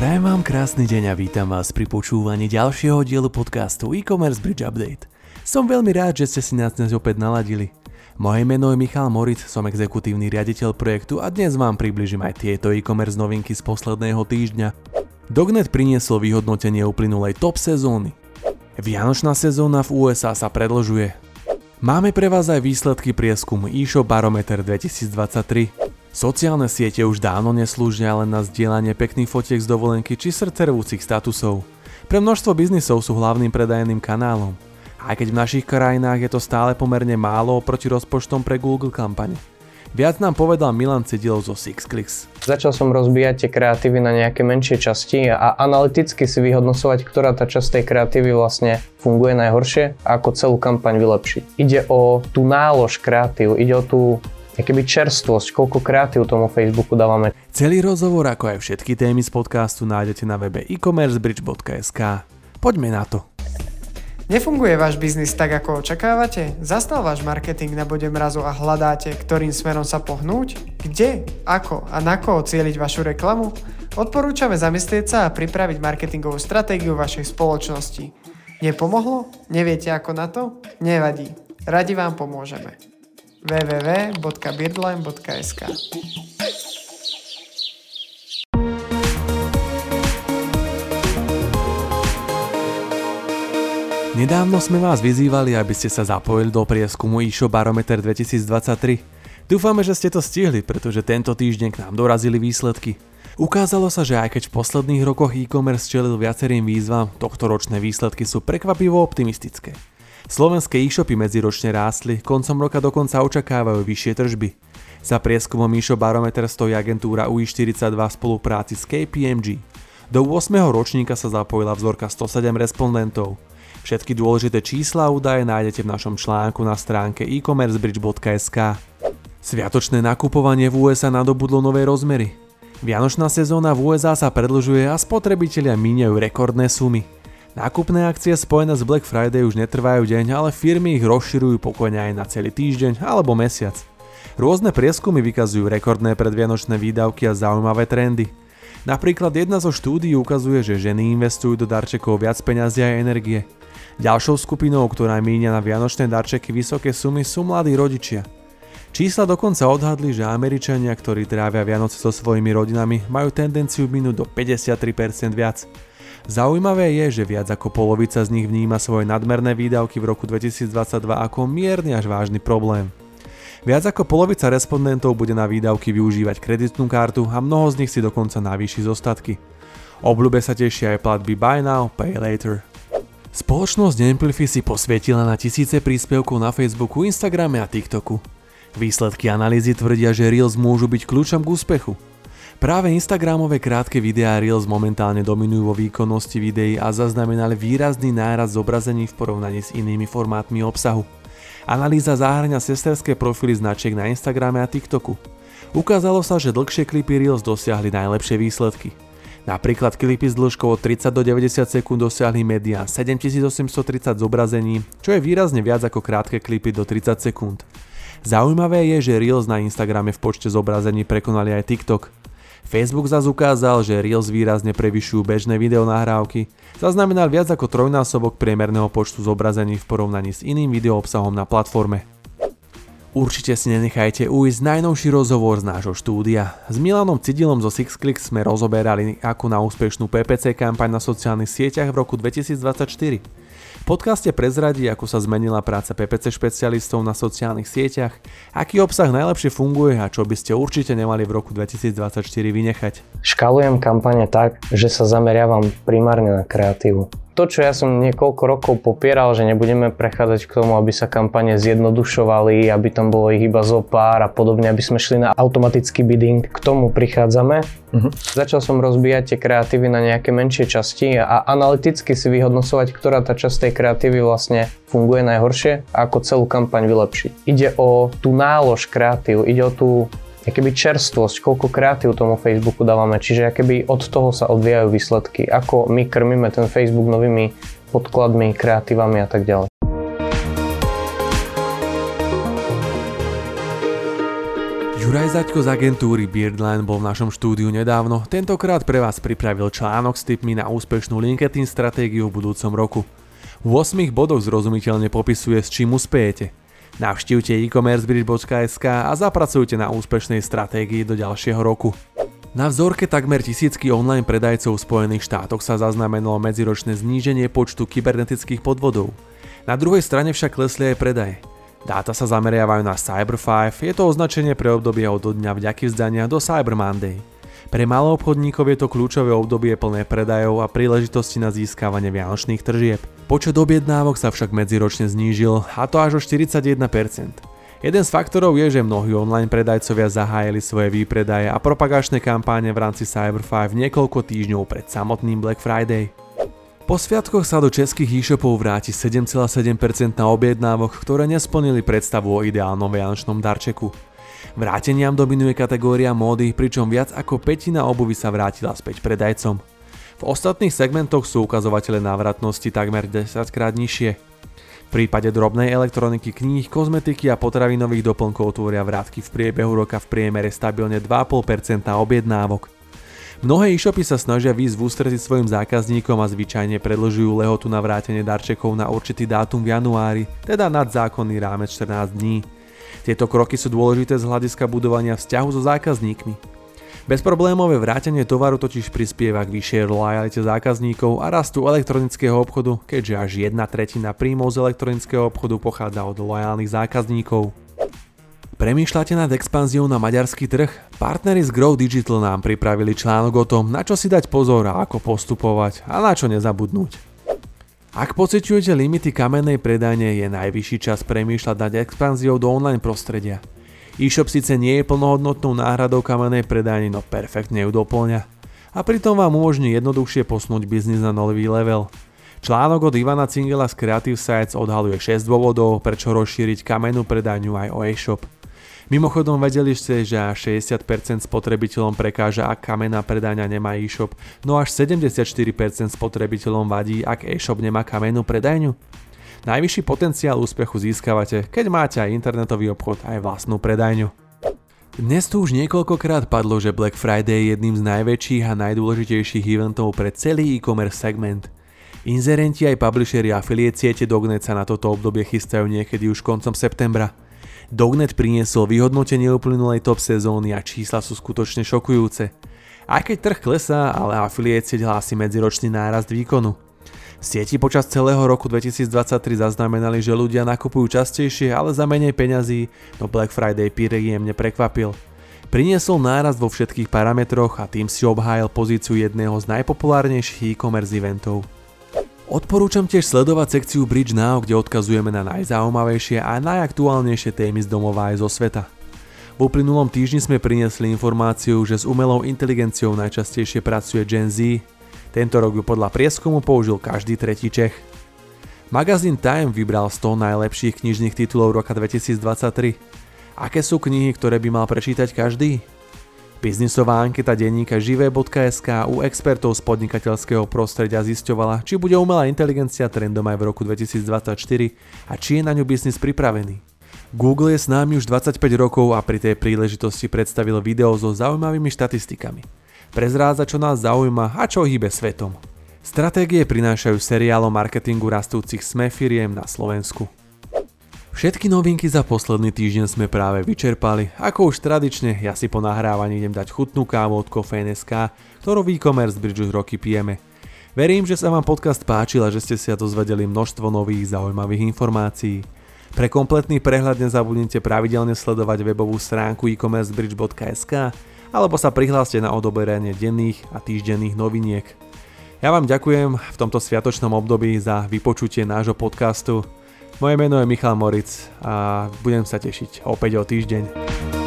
Prajem vám krásny deň a vítam vás pri počúvaní ďalšieho dielu podcastu e-commerce Bridge Update. Som veľmi rád, že ste si nás dnes opäť naladili. Moje meno je Michal Moritz, som exekutívny riaditeľ projektu a dnes vám približím aj tieto e-commerce novinky z posledného týždňa. Dognet priniesol vyhodnotenie uplynulej top sezóny. Vianočná sezóna v USA sa predlžuje. Máme pre vás aj výsledky prieskumu eShop Barometer 2023. Sociálne siete už dávno neslúžia len na zdieľanie pekných fotiek z dovolenky či srdcervúcich statusov. Pre množstvo biznisov sú hlavným predajným kanálom. Aj keď v našich krajinách je to stále pomerne málo oproti rozpočtom pre Google kampane. Viac nám povedal Milan Cidilov zo SixClicks. Začal som rozbíjať tie kreatívy na nejaké menšie časti a analyticky si vyhodnocovať, ktorá tá časť tej kreatívy vlastne funguje najhoršie a ako celú kampaň vylepšiť. Ide o tú nálož kreatív, ide o tú keby čerstvosť, koľko kreatív tomu Facebooku dávame. Celý rozhovor, ako aj všetky témy z podcastu nájdete na webe e-commercebridge.sk. Poďme na to. Nefunguje váš biznis tak, ako očakávate? Zastal váš marketing na bode mrazu a hľadáte, ktorým smerom sa pohnúť? Kde, ako a na koho cieliť vašu reklamu? Odporúčame zamyslieť sa a pripraviť marketingovú stratégiu vašej spoločnosti. Nepomohlo? Neviete ako na to? Nevadí. Radi vám pomôžeme www.birdline.sk Nedávno sme vás vyzývali, aby ste sa zapojili do prieskumu eShop Barometer 2023. Dúfame, že ste to stihli, pretože tento týždeň k nám dorazili výsledky. Ukázalo sa, že aj keď v posledných rokoch e-commerce čelil viacerým výzvam, tohto ročné výsledky sú prekvapivo optimistické. Slovenské e-shopy medziročne rástli, koncom roka dokonca očakávajú vyššie tržby. Za prieskumom e-shop Barometer stojí agentúra UI42 v spolupráci s KPMG. Do 8. ročníka sa zapojila vzorka 107 respondentov. Všetky dôležité čísla a údaje nájdete v našom článku na stránke e-commercebridge.sk. Sviatočné nakupovanie v USA nadobudlo nové rozmery. Vianočná sezóna v USA sa predlžuje a spotrebitelia míňajú rekordné sumy. Nákupné akcie spojené s Black Friday už netrvajú deň, ale firmy ich rozširujú pokojne aj na celý týždeň alebo mesiac. Rôzne prieskumy vykazujú rekordné predvianočné výdavky a zaujímavé trendy. Napríklad jedna zo štúdií ukazuje, že ženy investujú do darčekov viac peňazí a energie. Ďalšou skupinou, ktorá míňa na vianočné darčeky vysoké sumy, sú mladí rodičia. Čísla dokonca odhadli, že Američania, ktorí trávia Vianoce so svojimi rodinami, majú tendenciu minúť do 53% viac. Zaujímavé je, že viac ako polovica z nich vníma svoje nadmerné výdavky v roku 2022 ako mierny až vážny problém. Viac ako polovica respondentov bude na výdavky využívať kreditnú kartu a mnoho z nich si dokonca navýši zostatky. Obľúbe sa tešia aj platby Buy Now, Pay Later. Spoločnosť Amplify si posvietila na tisíce príspevkov na Facebooku, Instagrame a TikToku. Výsledky analýzy tvrdia, že Reels môžu byť kľúčom k úspechu. Práve Instagramové krátke videá Reels momentálne dominujú vo výkonnosti videí a zaznamenali výrazný náraz zobrazení v porovnaní s inými formátmi obsahu. Analýza zahrania sesterské profily značiek na Instagrame a TikToku. Ukázalo sa, že dlhšie klipy Reels dosiahli najlepšie výsledky. Napríklad klipy s dĺžkou od 30 do 90 sekúnd dosiahli medián 7830 zobrazení, čo je výrazne viac ako krátke klipy do 30 sekúnd. Zaujímavé je, že Reels na Instagrame v počte zobrazení prekonali aj TikTok. Facebook zase ukázal, že Reels výrazne prevyšujú bežné videonahrávky, zaznamenal viac ako trojnásobok priemerného počtu zobrazení v porovnaní s iným videoobsahom na platforme. Určite si nenechajte ujsť najnovší rozhovor z nášho štúdia. S Milanom Cidilom zo SixClick sme rozoberali ako na úspešnú PPC kampaň na sociálnych sieťach v roku 2024 podcaste prezradí, ako sa zmenila práca PPC špecialistov na sociálnych sieťach, aký obsah najlepšie funguje a čo by ste určite nemali v roku 2024 vynechať. Škalujem kampane tak, že sa zameriavam primárne na kreatívu to, čo ja som niekoľko rokov popieral, že nebudeme prechádzať k tomu, aby sa kampane zjednodušovali, aby tam bolo ich iba zo pár a podobne, aby sme šli na automatický bidding, k tomu prichádzame. Uh-huh. Začal som rozbíjať tie kreatívy na nejaké menšie časti a analyticky si vyhodnocovať, ktorá tá časť tej kreatívy vlastne funguje najhoršie a ako celú kampaň vylepšiť. Ide o tú nálož kreatív, ide o tú keby čerstvosť, koľko kreatív tomu Facebooku dávame, čiže keby od toho sa odvíjajú výsledky, ako my krmíme ten Facebook novými podkladmi, kreatívami a tak ďalej. Juraj Zaďko z agentúry Beardline bol v našom štúdiu nedávno. Tentokrát pre vás pripravil článok s tipmi na úspešnú LinkedIn stratégiu v budúcom roku. V 8 bodoch zrozumiteľne popisuje, s čím uspejete. Navštívte e-commercebridge.sk a zapracujte na úspešnej stratégii do ďalšieho roku. Na vzorke takmer tisícky online predajcov v Spojených štátoch sa zaznamenalo medziročné zníženie počtu kybernetických podvodov. Na druhej strane však klesli aj predaje. Dáta sa zameriavajú na Cyber 5, je to označenie pre obdobie od dňa vďaky vzdania do Cyber Monday. Pre malou obchodníkov je to kľúčové obdobie plné predajov a príležitosti na získavanie vianočných tržieb. Počet objednávok sa však medziročne znížil, a to až o 41%. Jeden z faktorov je, že mnohí online predajcovia zahájili svoje výpredaje a propagačné kampáne v rámci Cyber 5 niekoľko týždňov pred samotným Black Friday. Po sviatkoch sa do českých e-shopov vráti 7,7% na objednávok, ktoré nesplnili predstavu o ideálnom vianočnom darčeku. Vráteniam dominuje kategória módy, pričom viac ako petina obuvy sa vrátila späť predajcom. V ostatných segmentoch sú ukazovatele návratnosti takmer 10 krát nižšie. V prípade drobnej elektroniky, kníh, kozmetiky a potravinových doplnkov tvoria vrátky v priebehu roka v priemere stabilne 2,5% objednávok. Mnohé e-shopy sa snažia výjsť v ústretí svojim zákazníkom a zvyčajne predlžujú lehotu na vrátenie darčekov na určitý dátum v januári, teda nad zákonný rámec 14 dní. Tieto kroky sú dôležité z hľadiska budovania vzťahu so zákazníkmi. Bezproblémové vrátenie tovaru totiž prispieva k vyššej lojalite zákazníkov a rastu elektronického obchodu, keďže až jedna tretina príjmov z elektronického obchodu pochádza od lojálnych zákazníkov. Premýšľate nad expanziou na maďarský trh? Partnery z Grow Digital nám pripravili článok o tom, na čo si dať pozor a ako postupovať a na čo nezabudnúť. Ak pociťujete limity kamennej predajne, je najvyšší čas premýšľať nad expanziou do online prostredia. E-shop síce nie je plnohodnotnou náhradou kamennej predajne, no perfektne ju doplňa. A pritom vám umožní jednoduchšie posnúť biznis na nový level. Článok od Ivana Cingela z Creative Sites odhaluje 6 dôvodov, prečo rozšíriť kamennú predajňu aj o e-shop. Mimochodom vedeli ste, že až 60% spotrebiteľom prekáža, ak kamenná predajňa nemá e-shop, no až 74% spotrebiteľom vadí, ak e-shop nemá kamennú predajňu. Najvyšší potenciál úspechu získavate, keď máte aj internetový obchod, aj vlastnú predajňu. Dnes tu už niekoľkokrát padlo, že Black Friday je jedným z najväčších a najdôležitejších eventov pre celý e-commerce segment. Inzerenti aj publisheri a affiliate siete Dognet sa na toto obdobie chystajú niekedy už koncom septembra. Dognet priniesol vyhodnotenie uplynulej top sezóny a čísla sú skutočne šokujúce. Aj keď trh klesá, ale affiliate sieť hlási medziročný nárast výkonu. Sieti počas celého roku 2023 zaznamenali, že ľudia nakupujú častejšie, ale za menej peňazí, no Black Friday príjemne prekvapil. Priniesol nárast vo všetkých parametroch a tým si obhájil pozíciu jedného z najpopulárnejších e-commerce eventov. Odporúčam tiež sledovať sekciu Bridge Now, kde odkazujeme na najzaujímavejšie a najaktuálnejšie témy z domova aj zo sveta. V uplynulom týždni sme priniesli informáciu, že s umelou inteligenciou najčastejšie pracuje Gen Z. Tento rok ju podľa prieskumu použil každý tretí Čech. Magazín Time vybral 100 najlepších knižných titulov roka 2023. Aké sú knihy, ktoré by mal prečítať každý? Biznisová anketa denníka živé.sk u expertov z podnikateľského prostredia zisťovala, či bude umelá inteligencia trendom aj v roku 2024 a či je na ňu biznis pripravený. Google je s námi už 25 rokov a pri tej príležitosti predstavil video so zaujímavými štatistikami. Prezrádza, čo nás zaujíma a čo hýbe svetom. Stratégie prinášajú seriálom marketingu rastúcich sme firiem na Slovensku. Všetky novinky za posledný týždeň sme práve vyčerpali, ako už tradične ja si po nahrávaní idem dať chutnú kávu od Coffee NSK, ktorú v e-commerce bridge už roky pijeme. Verím, že sa vám podcast páčil a že ste si dozvedeli množstvo nových zaujímavých informácií. Pre kompletný prehľad nezabudnite pravidelne sledovať webovú stránku e-commercebridge.sk alebo sa prihláste na odoberanie denných a týždenných noviniek. Ja vám ďakujem v tomto sviatočnom období za vypočutie nášho podcastu. Moje meno je Michal Moric a budem sa tešiť opäť o týždeň.